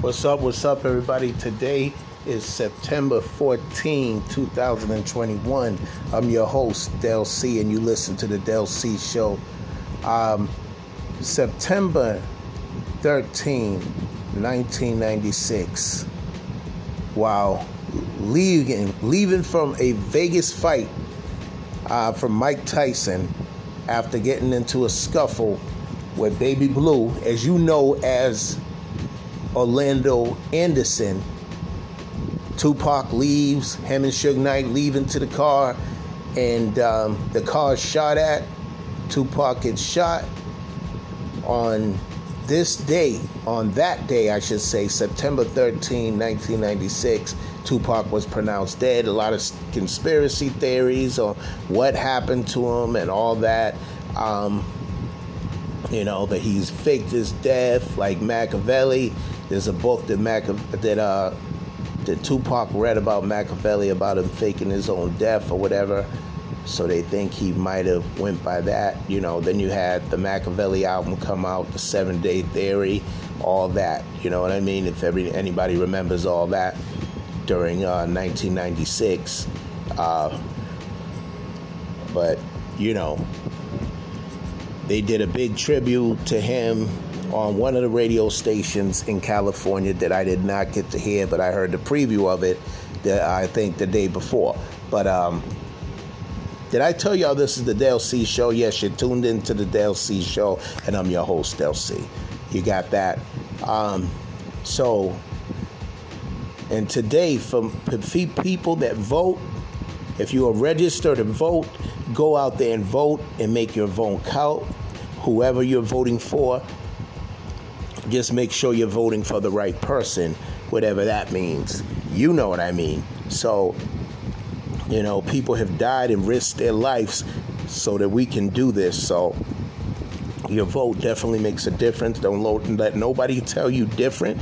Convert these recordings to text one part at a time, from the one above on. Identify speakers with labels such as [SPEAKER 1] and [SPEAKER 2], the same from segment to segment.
[SPEAKER 1] What's up? What's up, everybody? Today is September 14, 2021. I'm your host, Del C, and you listen to the Del C Show. Um, September 13, 1996. Wow. Leaving, leaving from a Vegas fight uh, from Mike Tyson after getting into a scuffle with Baby Blue, as you know as Orlando Anderson. Tupac leaves, him and Suge Knight leave into the car, and um, the car is shot at. Tupac gets shot on this day, on that day, I should say, September 13, 1996. Tupac was pronounced dead. A lot of conspiracy theories on what happened to him and all that. Um, you know that he's faked his death, like Machiavelli. There's a book that Mac that uh that Tupac read about Machiavelli about him faking his own death or whatever. So they think he might have went by that. You know, then you had the Machiavelli album come out, the Seven Day Theory, all that. You know what I mean? If every, anybody remembers all that during uh, 1996. Uh, but you know, they did a big tribute to him on one of the radio stations in California that I did not get to hear, but I heard the preview of it. That I think the day before. But um, did I tell y'all this is the Del C show? Yes, you're tuned into the Del C show, and I'm your host, Del C. You got that. Um, so, and today, for people that vote, if you are registered to vote, go out there and vote and make your vote count. Whoever you're voting for, just make sure you're voting for the right person, whatever that means. You know what I mean. So, you know, people have died and risked their lives so that we can do this. So, your vote definitely makes a difference. Don't let nobody tell you different.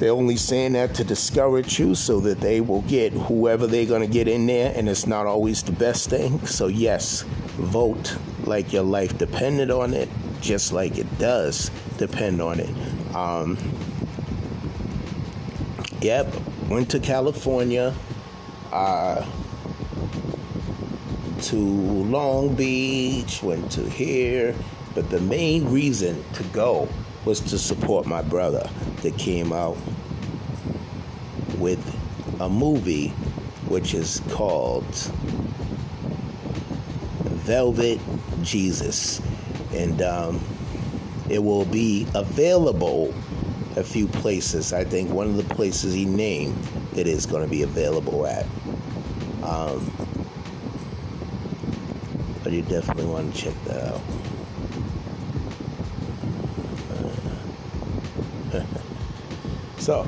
[SPEAKER 1] They're only saying that to discourage you so that they will get whoever they're going to get in there, and it's not always the best thing. So, yes, vote like your life depended on it, just like it does depend on it. Um, yep, went to California, uh, to Long Beach, went to here, but the main reason to go was to support my brother that came out with a movie which is called Velvet Jesus. And um, it will be available a few places. I think one of the places he named it is going to be available at. Um, but you definitely want to check that out. so,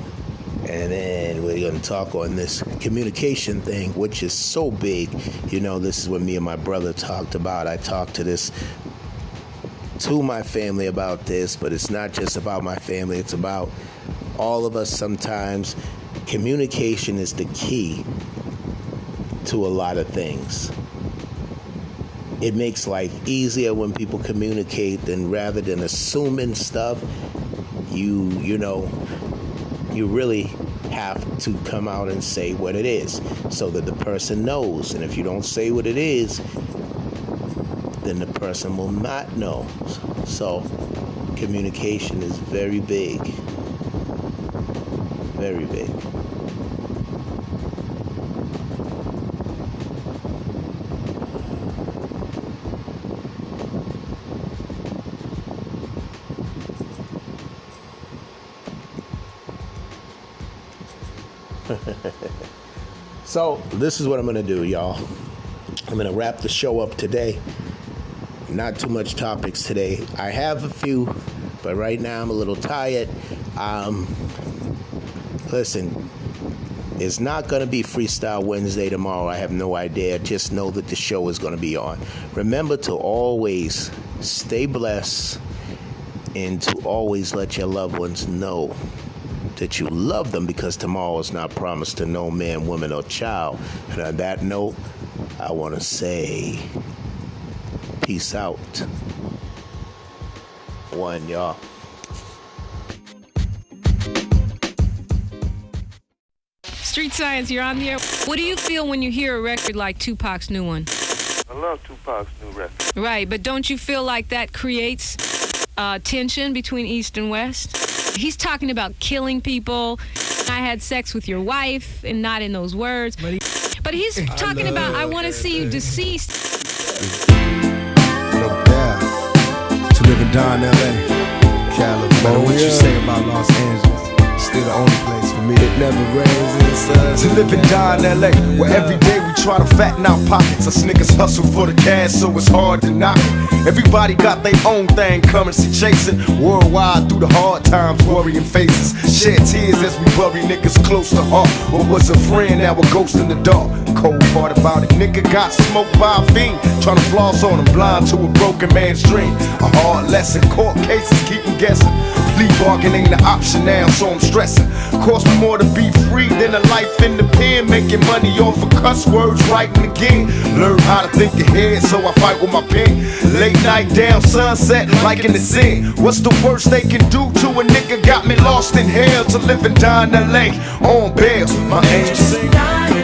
[SPEAKER 1] and then we're going to talk on this communication thing, which is so big. You know, this is what me and my brother talked about. I talked to this to my family about this, but it's not just about my family, it's about all of us sometimes. Communication is the key to a lot of things. It makes life easier when people communicate than rather than assuming stuff. You, you know, you really have to come out and say what it is so that the person knows. And if you don't say what it is, then the person will not know. So, communication is very big. Very big. so, this is what I'm going to do, y'all. I'm going to wrap the show up today. Not too much topics today. I have a few, but right now I'm a little tired. Um, listen, it's not going to be Freestyle Wednesday tomorrow. I have no idea. Just know that the show is going to be on. Remember to always stay blessed and to always let your loved ones know that you love them because tomorrow is not promised to no man, woman, or child. And on that note, I want to say peace out. One, y'all.
[SPEAKER 2] Street Science, you're on the air. What do you feel when you hear a record like Tupac's new one?
[SPEAKER 3] I love Tupac's new record.
[SPEAKER 2] Right, but don't you feel like that creates uh, tension between East and West? He's talking about killing people. I had sex with your wife, and not in those words. But, he, but he's talking about, I want to see you deceased.
[SPEAKER 4] No. To live and die in LA, California. What you say about Los Angeles? Still the only place for me. It never rains in the sun. To live and die in LA, where every day we try to fatten our pockets. Us niggas hustle for the cash, so it's hard to knock. Everybody got their own thing coming, currency chasing. Worldwide through the hard times, worrying faces. Shed tears as we bury niggas close to heart. What was a friend, now a ghost in the dark. Cold part about it, nigga got smoked by a fiend. Trying to floss on him, blind to a broken man's dream. A hard lesson, court cases keep him guessing. Plea bargain ain't an option now, so I'm stressing. Cost me more to be free than a life in the pen. Making money off of cuss words, writing again. Learn how to think ahead, so I fight with my pen. Late night down, sunset, like in the sin. What's the worst they can do to a nigga? Got me lost in hell to live and die in LA on bail. My angel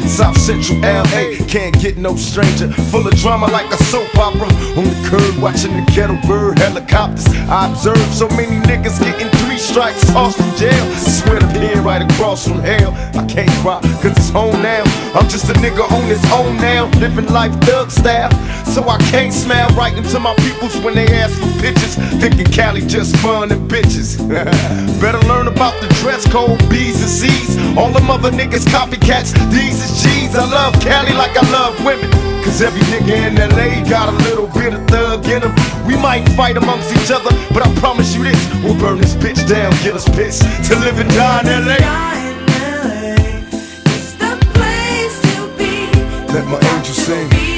[SPEAKER 4] South Central LA can't get no stranger. Full of drama like a soap opera. On the curb watching the ghetto bird helicopters. I observe so many niggas getting three strikes, tossed in jail. I Swear to pin right across from hell. I can't cry cause it's home now. I'm just a nigga on his own now. Living life thug style. So I can't smile right into my peoples when they ask for pictures. Thinking Cali just fun and bitches. Better learn about the dress code, B's and C's. All them other niggas copycats, these is G's. I love Cali like I love women. Cause every nigga in LA got a little bit of thug in him. We might fight amongst each other, but I promise you this we'll burn this bitch down, get us pissed to live and die in LA. Let my angel sing.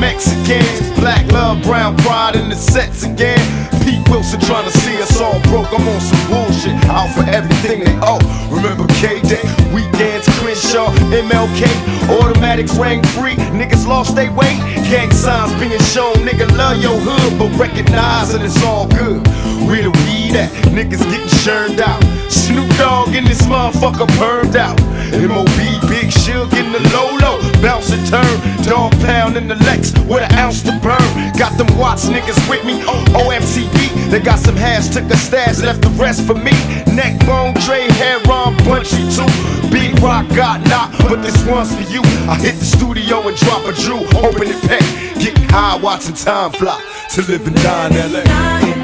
[SPEAKER 4] Mexicans. Black love, brown pride in the sets again. Pete Wilson trying to see us all broke. I'm on some bullshit, out for everything they owe. Remember K Day, weekends, Crenshaw, MLK, automatics rang free. Niggas lost their weight, gang signs being shown. Nigga love your hood, but recognize that it's all good. Where the weed at? Niggas getting churned out. Snoop Dogg in this motherfucker permed out. MOB, Big Shug in the Lolo, bounce and turn. Dog pound in the Lex with an ounce to burn. Got them Watts niggas with me. Oh, OMCB, they got some hash, took a stash, left the rest for me. Neck bone, Dre, hair on, punchy too. Big rock got but this one's for you. I hit the studio and drop a Drew, open it pack. Getting high, watching time fly to live and die in LA.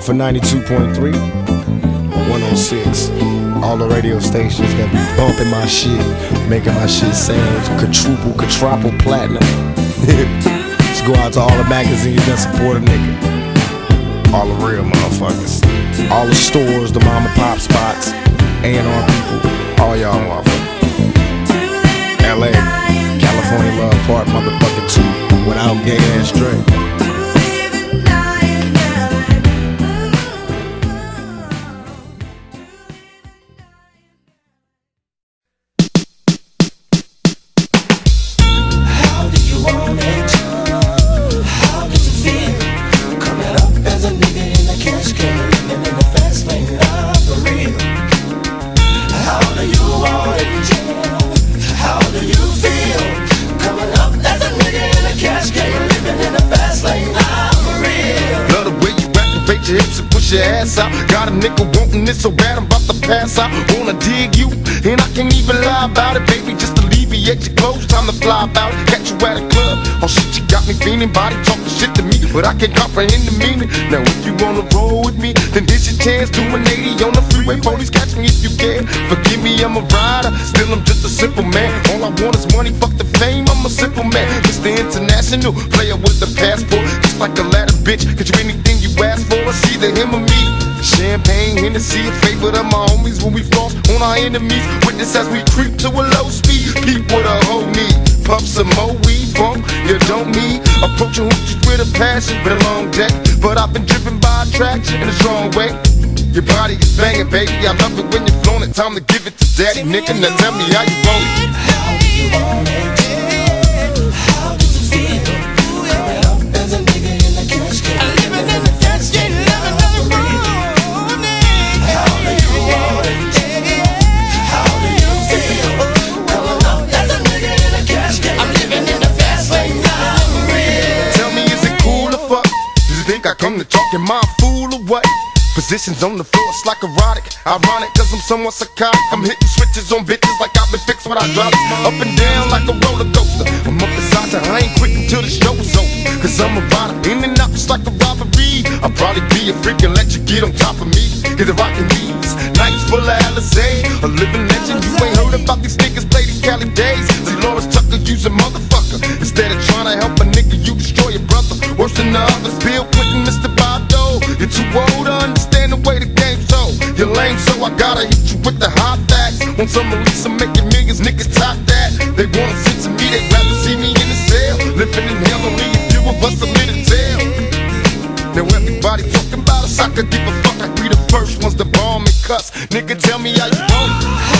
[SPEAKER 4] For 92.3, 106. All the radio stations that be bumping my shit, making my shit sound quadruple, quadruple platinum. Let's go out to all the magazines that support a nigga. All the real motherfuckers. All the stores, the mom and pop spots, A&R people, all y'all motherfuckers. LA, California Love Park, motherfucking two, without gay ass Dre. Out. Got a nigga wanting this so bad, I'm about to pass out. Wanna dig you, and I can't even lie about it, baby. Just alleviate your clothes, time to fly about. Catch you at a club. Oh shit, you got me feeling, body talking shit to me, but I can't comprehend the meaning. Now if you wanna roll with me, then this your chance. Do an 80 on the freeway, police catch me if you can. Forgive me, I'm a rider, still I'm just a simple man. All I want is money, fuck the fame. I'm a simple man, Mr. International player with the passport, just like a ladder, bitch. Cause you anything you ask for, it's either him or me. Champagne, Hennessy, a favorite of my homies when we floss on our enemies. Witness as we creep to a low speed. Peep with a whole need. Puff some more weed, bump, you don't need. Approaching hoochies with a passion, been a long day. But I've been driven by attraction in a strong way. Your body is banging, baby. I love it when you're flown it. Time to give it to daddy, nigga. Now tell me how you want it.
[SPEAKER 5] How you it?
[SPEAKER 4] I to talk and my fool or what? Positions on the floor, it's like erotic. Ironic, cause I'm somewhat psychotic. I'm hitting switches on bitches like I've been fixed when I drop it. Up and down like a roller coaster. I'm up beside you, I ain't quit until the show's over. Cause I'm a rider, in and out just like a robbery. I'll probably be a freak and let you get on top of me. Get the rockin' knees, nights full of Alizé. A living legend, you ain't heard about these niggas play these Cali days. See, Delores Tucker, use a motherfucker. Instead of trying to help a nigga, you destroy your brother. Worse than the others, You're lame, so I gotta hit you with the hot facts. Want some release, I'm making millions, niggas top that. They wanna sit to me, they'd rather see me in the cell. Living in hell, only a few of us are lit in jail. Now everybody talking about us, I could give a fuck. I be the first ones to bomb and cuss. Nigga, tell me how you want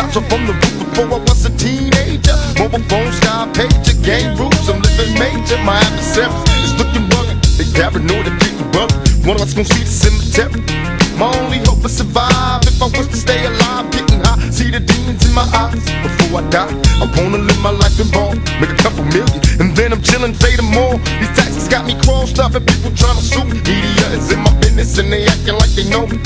[SPEAKER 4] Shots up from the roof before I was a teenager. Mobile phone, sky pager, game rules. I'm living major. My adversaries is looking rugged. They paranoid and getting bugged. One of us gonna see the cemetery. My only hope is survive. If I was to stay alive, getting high, see the demons in my eyes. Before I die, I wanna live my life in ball, make a couple million, and then I'm chillin', fade all. These taxes got me crossed up, and people tryna sue me. Media is in my business, and they acting like they know me.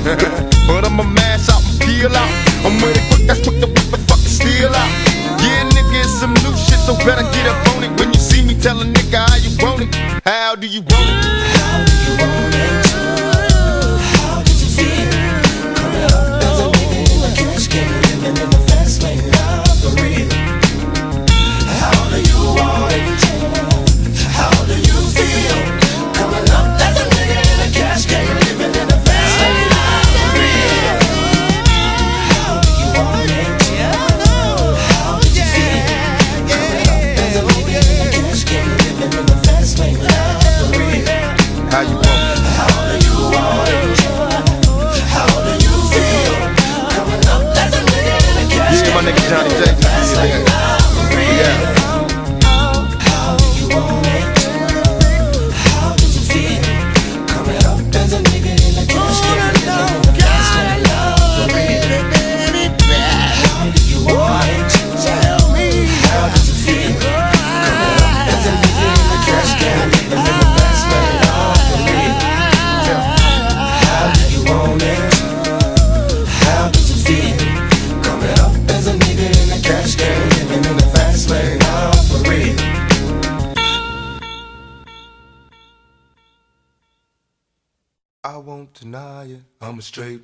[SPEAKER 4] but I'ma mash out and peel out. I'm with it quick, that's quick to whip and fucking steal out. Yeah, nigga, it's some new shit, so better get up on it. When you see me, tell a nigga how you want it. How do you want it?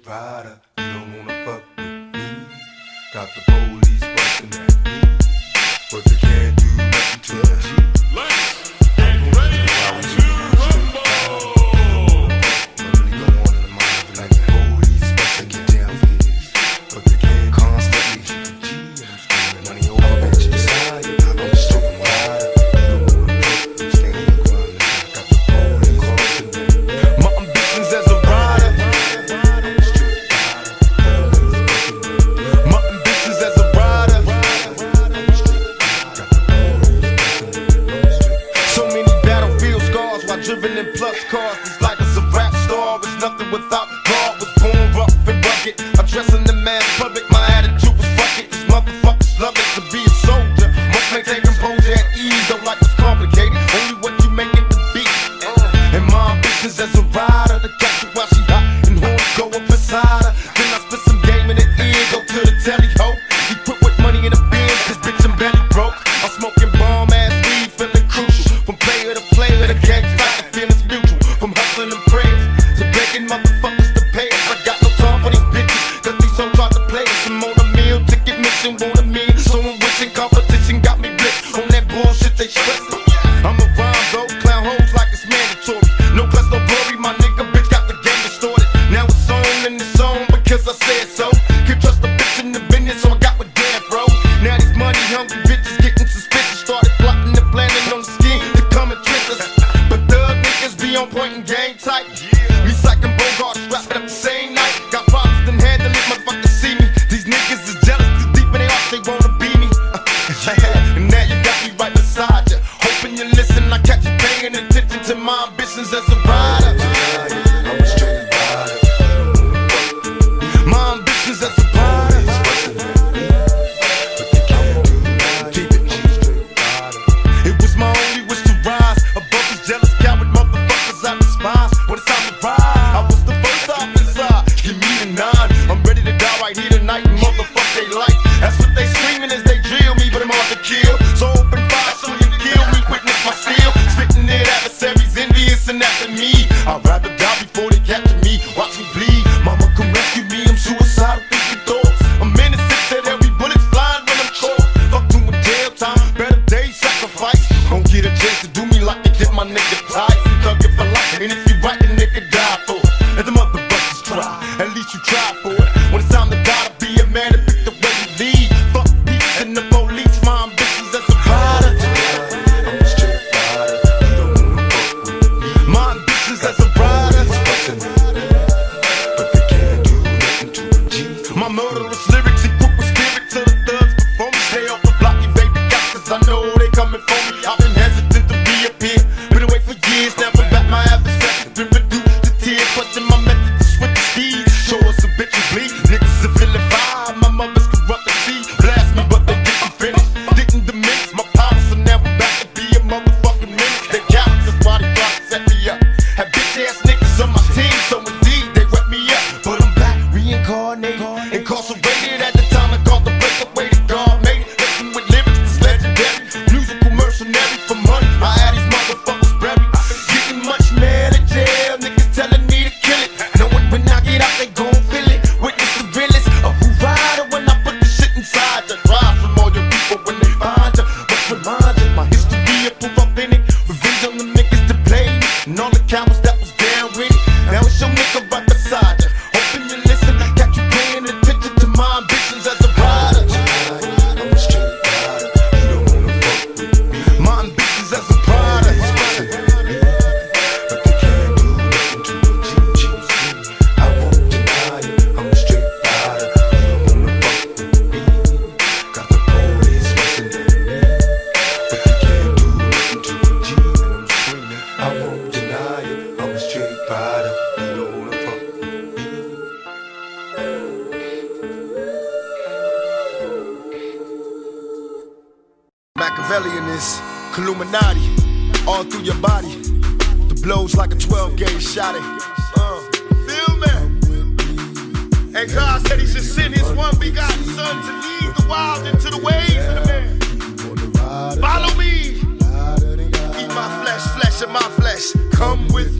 [SPEAKER 4] Rider. You don't wanna fuck with me. Got the police busting at me, but they can't do nothing to the My business as a prize. you try.
[SPEAKER 6] Machiavellianist, Illuminati, all through your body. The blows like a 12 gauge shot. Uh, feel me? And God said He should send His one begotten Son to lead the wild into the ways of the man. Follow me. Eat my flesh, flesh of my flesh. Come with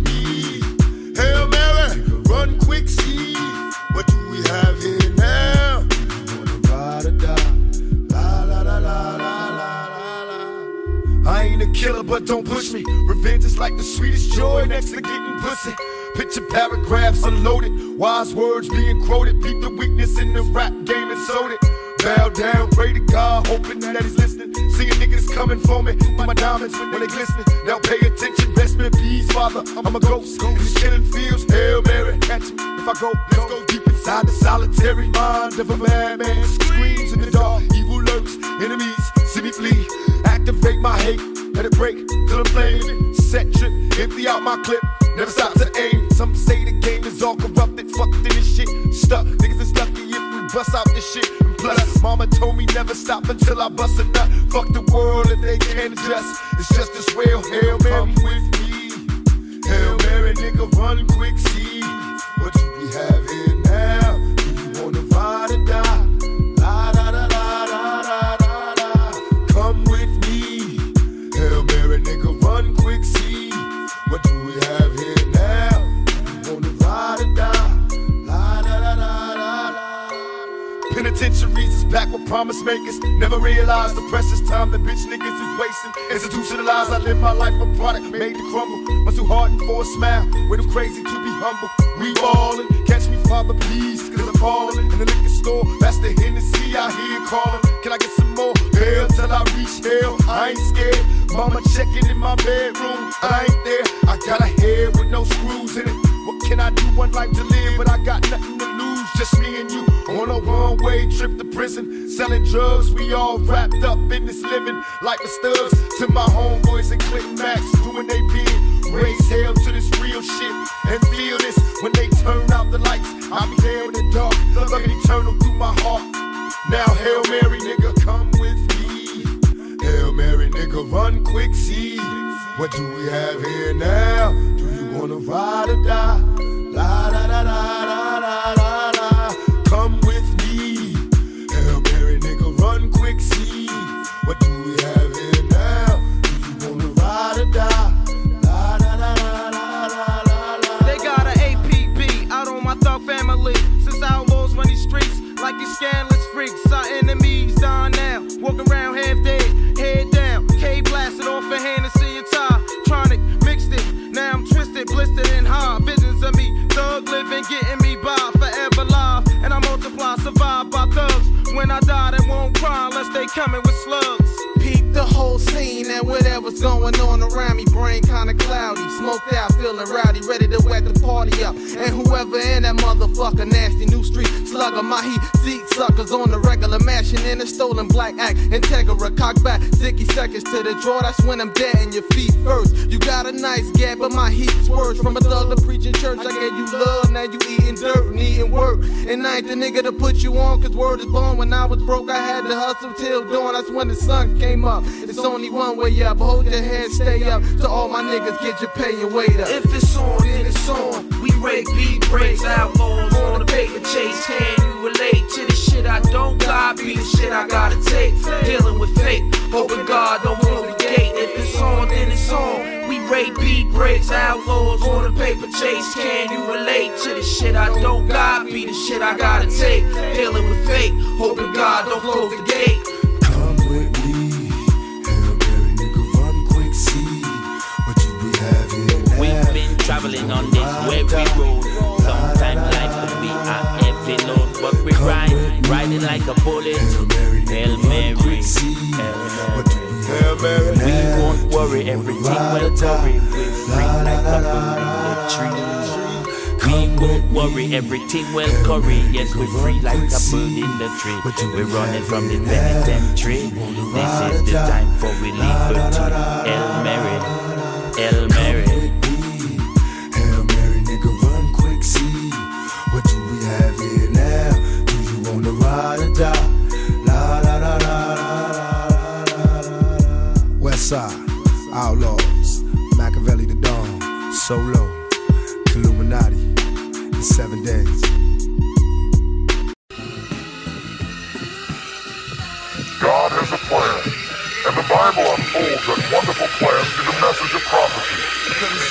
[SPEAKER 6] killer, but don't push me. Revenge is like the sweetest joy next to getting pussy. Picture paragraphs unloaded, wise words being quoted. Beat the weakness in the rap game and sold it. Bow down, pray to God, hoping that he's listening. Seeing niggas coming for me, my diamonds when they glistening. Now pay attention, best man, please, father. I'm a ghost, ghost. These killing fields, Hail Mary, catch me if I go. Let's go deep inside the solitary mind of a madman. Screams in the dark, evil lurks, enemies see me flee. Activate my hate, let it break till the flame. Set trip, empty out my clip,
[SPEAKER 4] never stop to aim. Some say the game is all corrupted, fucked in this shit. Stuck, niggas is lucky if we bust out this shit. And plus, mama told me never stop until I bust a nut. Fuck the world if they can't adjust. It's just this real hell, man. Come with me. Hell, Mary, nigga, run quick, see what you be having. Packed with promise makers. Never realized the precious time the bitch niggas is wasting. Institutionalized, I live my life a product made to crumble. Must too hardened for a smile. Way too crazy to be humble. We ballin', catch me, Father, please, cause I'm falling. In the liquor store, that's the Hennessy I hear calling. Can I get some more? Hell till I reach hell. I ain't scared. Mama checking in my bedroom. I ain't there. I got a head with no screws in it. What can I do? One life to live, but I got nothing to lose. Just me and you on a one way trip to prison. Selling drugs, we all wrapped up in this living like the studs. To my homeboys and Click Max doing they bid. Raise hell to this real shit and feel this when they turn out the lights. I'll be there in the dark, looking eternal through my heart. Now, Hail Mary, nigga, come with me. Hail Mary, nigga, run quick, see. What do we have here now? Do you wanna ride or die? La da da da da da.
[SPEAKER 7] Seconds to the draw. That's when I'm dead in your feet first. You got a nice gap, but my heat's worse. From a thug to preaching church, I gave you love, now you eating dirt, needing work. And I ain't the nigga to put you on, cause word is born. When I was broke, I had to hustle till dawn. That's when the sun came up. It's only one way up. Hold your head, stay up. To all my niggas, get your pay and wait up.
[SPEAKER 8] If it's on, then it's on. We rake beat breaks, outlaws on the paper chase. Relate to the shit I don't got? Be the shit I gotta take. Dealing with fate, hoping God don't close the gate. If it's on, then it's on. We rate beat breaks, outlaws on the paper chase. Can you relate to the shit I don't got? Be the shit I gotta take. Dealing with fate, hoping God don't close the gate.
[SPEAKER 4] Come with me. Hail Mary, nigga, run quick, see what you be having.
[SPEAKER 9] We've been traveling on this weary road. Sometimes life could be a heavy load, but riding like a bullet. Hail Mary, Hail
[SPEAKER 4] Hail Mary.
[SPEAKER 9] We won't worry, everything will curry. We're free like a bird in the tree. We won't worry, everything will curry. Yes, we're free like a bird in the tree. We're running from the penitentiary. This is the time for we liberty. Hail Mary, Hail Mary.
[SPEAKER 5] Solo, Illuminati, in seven days.
[SPEAKER 10] God has a plan, and the Bible unfolds that wonderful plan is a message of prophecy.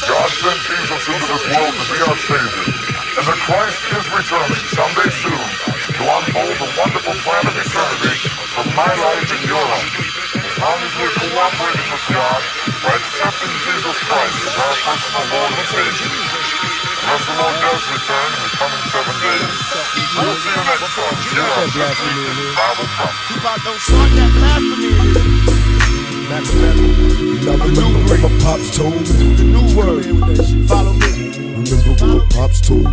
[SPEAKER 10] God sent Jesus into this world to be our Savior, and that Christ is returning someday soon to unfold the wonderful plan of eternity for my life and your life. As long as we're cooperating with God accepting Jesus Christ as our personal Lord and Savior. Unless the Lord does return in the coming seven days, we'll see you next time here on This Week in Bible Prophecy.
[SPEAKER 4] Tupac, don't start that blasphemy in here.
[SPEAKER 5] Machiavelli, you know, remember what my pops told me.
[SPEAKER 4] The new word. Follow
[SPEAKER 5] Pops me.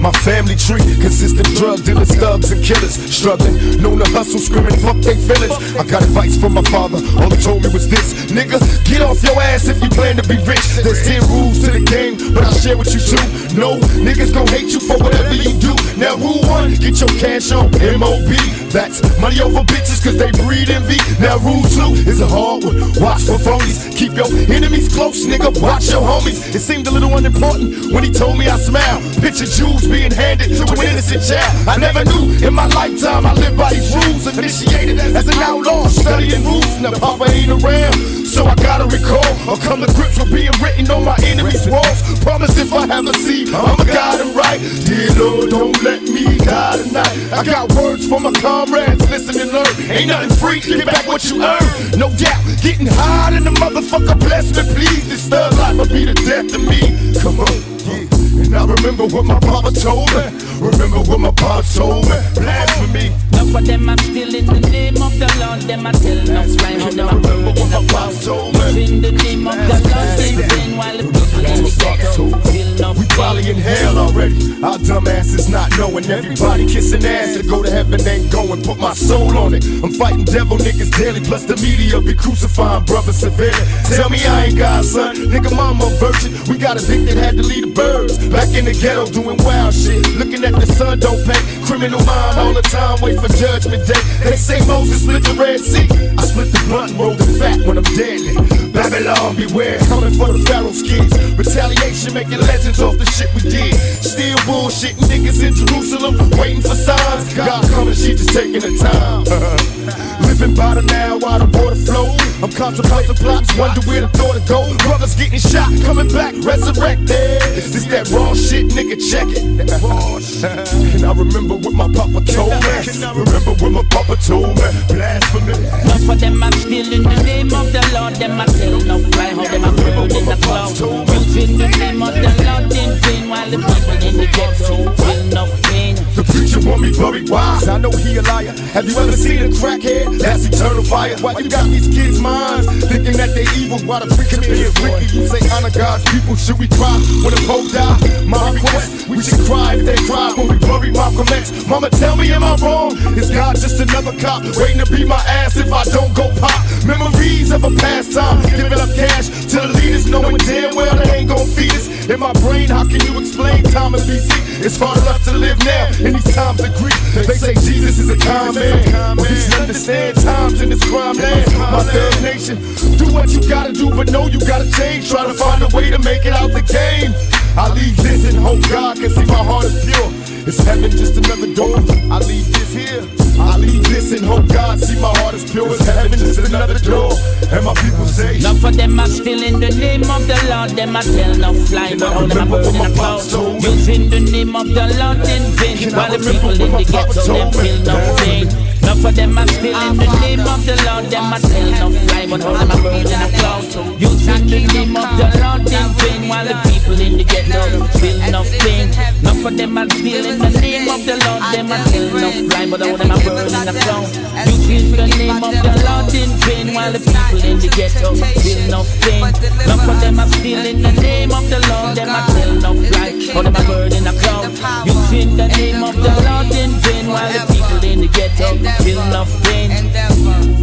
[SPEAKER 4] My family tree consists of drug dealers, thugs, and killers. Struggling, known to hustle, screaming, fuck they feelings. I got advice from my father, all he told me was this Nigga, get off your ass if you plan to be rich. There's 10 rules to the game, but I'll share with you too. No, niggas gon' hate you for whatever you do. Now, rule one, get your cash on MOB. That's money over bitches, cause they breed envy. Now, rule two is a hard one. Watch for phonies. Keep your close, nigga. Watch your homies. It seemed a little unimportant when he told me I smile. Picture jewels being handed to an innocent child. I never knew in my lifetime I lived by these rules. Initiated as an outlaw, studying rules. Now, Papa ain't around, so I gotta recall or come to grips with being written on my enemies' walls. Promise if I have a seed, I'ma guide them right. Dear Lord, don't let me die tonight. I got words for my comrades, listen and learn. Ain't nothing free, get back what you earn. No doubt, getting high in the motherfucker, bless me, please. This thug life will be the death of me. Come on, yeah. And I remember what my papa told me. Remember what my papa told me. Blasphemy.
[SPEAKER 9] Enough of them are still in the name of the Lord. Them us right how them are
[SPEAKER 4] Remember what my papa told me.
[SPEAKER 9] In the name of the Lord, they while the people in the ghetto no
[SPEAKER 4] We probably in hell already. Our dumbasses not knowing everybody kissing ass to go to heaven ain't going. Put my soul on it. I'm fighting devil niggas daily, plus the media be crucifying brothers severely. Tell me I ain't God, son. Nigga, mama virgin. We got a dick that had to lead the birds. Back in the ghetto doing wild shit. Looking at the sun don't pay. Criminal mind all the time, wait for judgment day. They say Moses split the Red Sea. I split the blunt and roll the fat when I'm deadly. Babylon, beware, coming for the Pharaoh's kids. Retaliation, making legends off the shit we did. Still bullshitting niggas in Jerusalem, waiting for signs. God coming, she just taking the time. Living by the now while the water flow. I'm contemplating plots, wonder where the thought to go. Brothers getting shot, coming back, resurrected. This that raw shit, nigga, check it. Can I remember what my papa told me. Can I Remember what my papa told me. Blasphemy.
[SPEAKER 9] Enough of them are still in the name of the Lord. Them are telling no fly how them are burning the cloud. Using the name of the Lord in vain while the people in the ghetto feel no pain.
[SPEAKER 4] The preacher want me buried. Why? 'Cause I know he a liar. Have you ever seen a crackhead? That's eternal fire. Why you got these kids' minds thinking that they evil? Why the preacher being wicked? You say honor God's people. Should we cry when a Pope die? My request, we should cry if they cry when we bury Malcolm X. Mama, tell me, am I wrong? Is God just another cop waiting to beat my ass if I don't go pop? Memories of a past time, giving up cash to the leaders, knowing damn well they ain't gon' feed us. In my brain, how can you explain time in BC? It's hard enough to live now in these times of grief. They say Jesus is a kind man, but should understand times in this crime land. My third nation, do what you gotta do, but know you gotta change. Try to find a way to make it out the game. I leave this and hope God can see my heart is pure. Is heaven just another door? I leave this here. I leave this and hope God see my heart is pure. as heaven just another door? And my people say,
[SPEAKER 9] Enough for them are still in the name of the Lord. Them I tell no fly, but how them are burning the cloud. Using the name of the Lord in vain, while the people in the ghetto them feel no pain. Of them are still in the name of the Lord. Them tell no but burning the cloud. Using the name of the Lord in vain, while the people in the ghetto feel of them still in the name of the Lord. Them tell no but them are burning the cloud. Using the name of the Lord in vain, while the people in the ghetto feel no pain. Enough of them still in the name of the Lord. Them tell no fly, how them are burning the cloud. Using the name of the feel nothing.